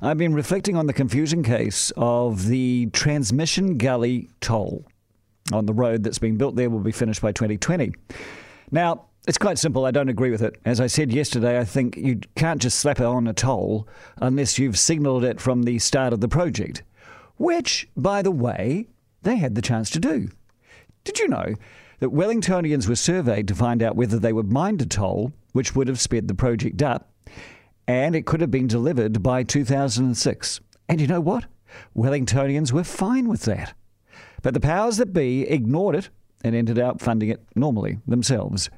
I've been reflecting on the confusing case of the Transmission Gully toll on the road that's been built there will be finished by 2020. Now, it's quite simple. I don't agree with it. As I said yesterday, I think you can't just slap it on a toll unless you've signalled it from the start of the project, which, by the way, they had the chance to do. Did you know that Wellingtonians were surveyed to find out whether they would mind a toll, which would have sped the project up? And it could have been delivered by 2006. And you know what? Wellingtonians were fine with that. But the powers that be ignored it and ended up funding it normally themselves.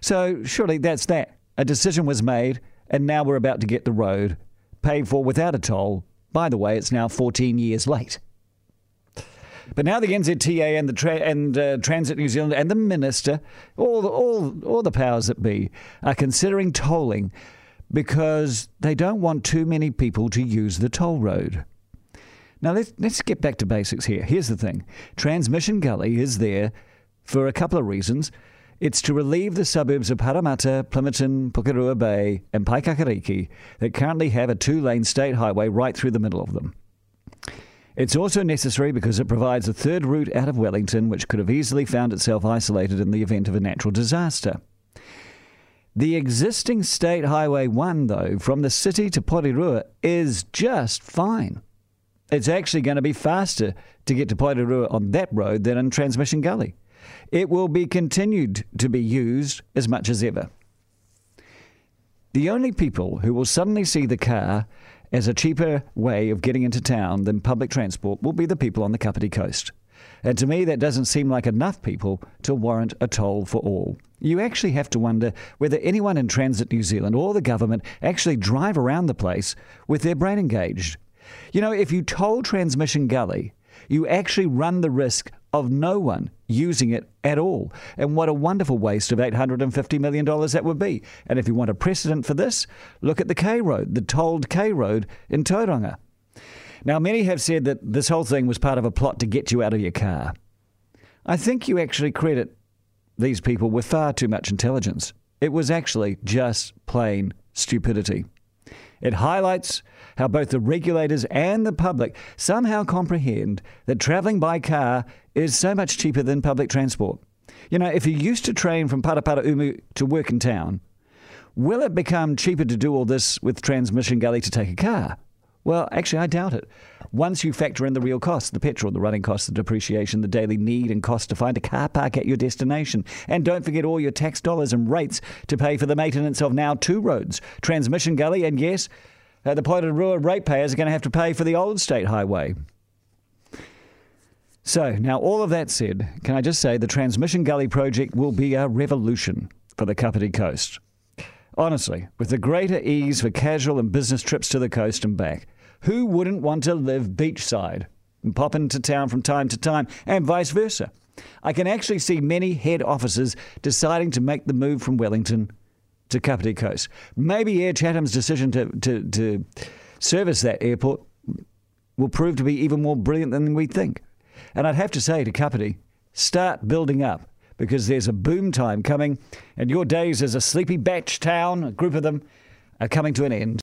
So surely that's that. A decision was made, and now we're about to get the road paid for without a toll. By the way, it's now 14 years late. But now the NZTA and the tra- and uh, Transit New Zealand and the minister, all the, all all the powers that be, are considering tolling because they don't want too many people to use the toll road. Now, let's, let's get back to basics here. Here's the thing Transmission Gully is there for a couple of reasons. It's to relieve the suburbs of Paremata, Plimmerton, Pukerua Bay, and Paekakariki that currently have a two lane state highway right through the middle of them. It's also necessary because it provides a third route out of Wellington, which could have easily found itself isolated in the event of a natural disaster. The existing State Highway 1, though, from the city to Porirua is just fine. It's actually going to be faster to get to Porirua on that road than in Transmission Gully. It will be continued to be used as much as ever. The only people who will suddenly see the car as a cheaper way of getting into town than public transport will be the people on the Kapiti coast. And to me, that doesn't seem like enough people to warrant a toll for all. You actually have to wonder whether anyone in Transit New Zealand or the government actually drive around the place with their brain engaged. You know, if you toll Transmission Gully, you actually run the risk of no one using it at all. And what a wonderful waste of $850 million that would be. And if you want a precedent for this, look at the K Road, the tolled K Road in Tauranga. Now, many have said that this whole thing was part of a plot to get you out of your car. I think you actually credit these people with far too much intelligence. It was actually just plain stupidity. It highlights how both the regulators and the public somehow comprehend that travelling by car is so much cheaper than public transport. You know, if you used to train from Paraparaumu to work in town, will it become cheaper to do all this with Transmission Gully to take a car? Well, actually, I doubt it. Once you factor in the real costs, the petrol, the running costs, the depreciation, the daily need and cost to find a car park at your destination. And don't forget all your tax dollars and rates to pay for the maintenance of now two roads, Transmission Gully, and yes, uh, the Porirua ratepayers are going to have to pay for the old state highway. So, now all of that said, can I just say the Transmission Gully project will be a revolution for the Kapiti Coast. Honestly, with the greater ease for casual and business trips to the coast and back, who wouldn't want to live beachside and pop into town from time to time, and vice versa? I can actually see many head offices deciding to make the move from Wellington to Kapiti Coast. Maybe Air Chatham's decision to, to, to service that airport will prove to be even more brilliant than we think. And I'd have to say to Kapiti, start building up because there's a boom time coming, and your days as a sleepy bach town, a group of them, are coming to an end.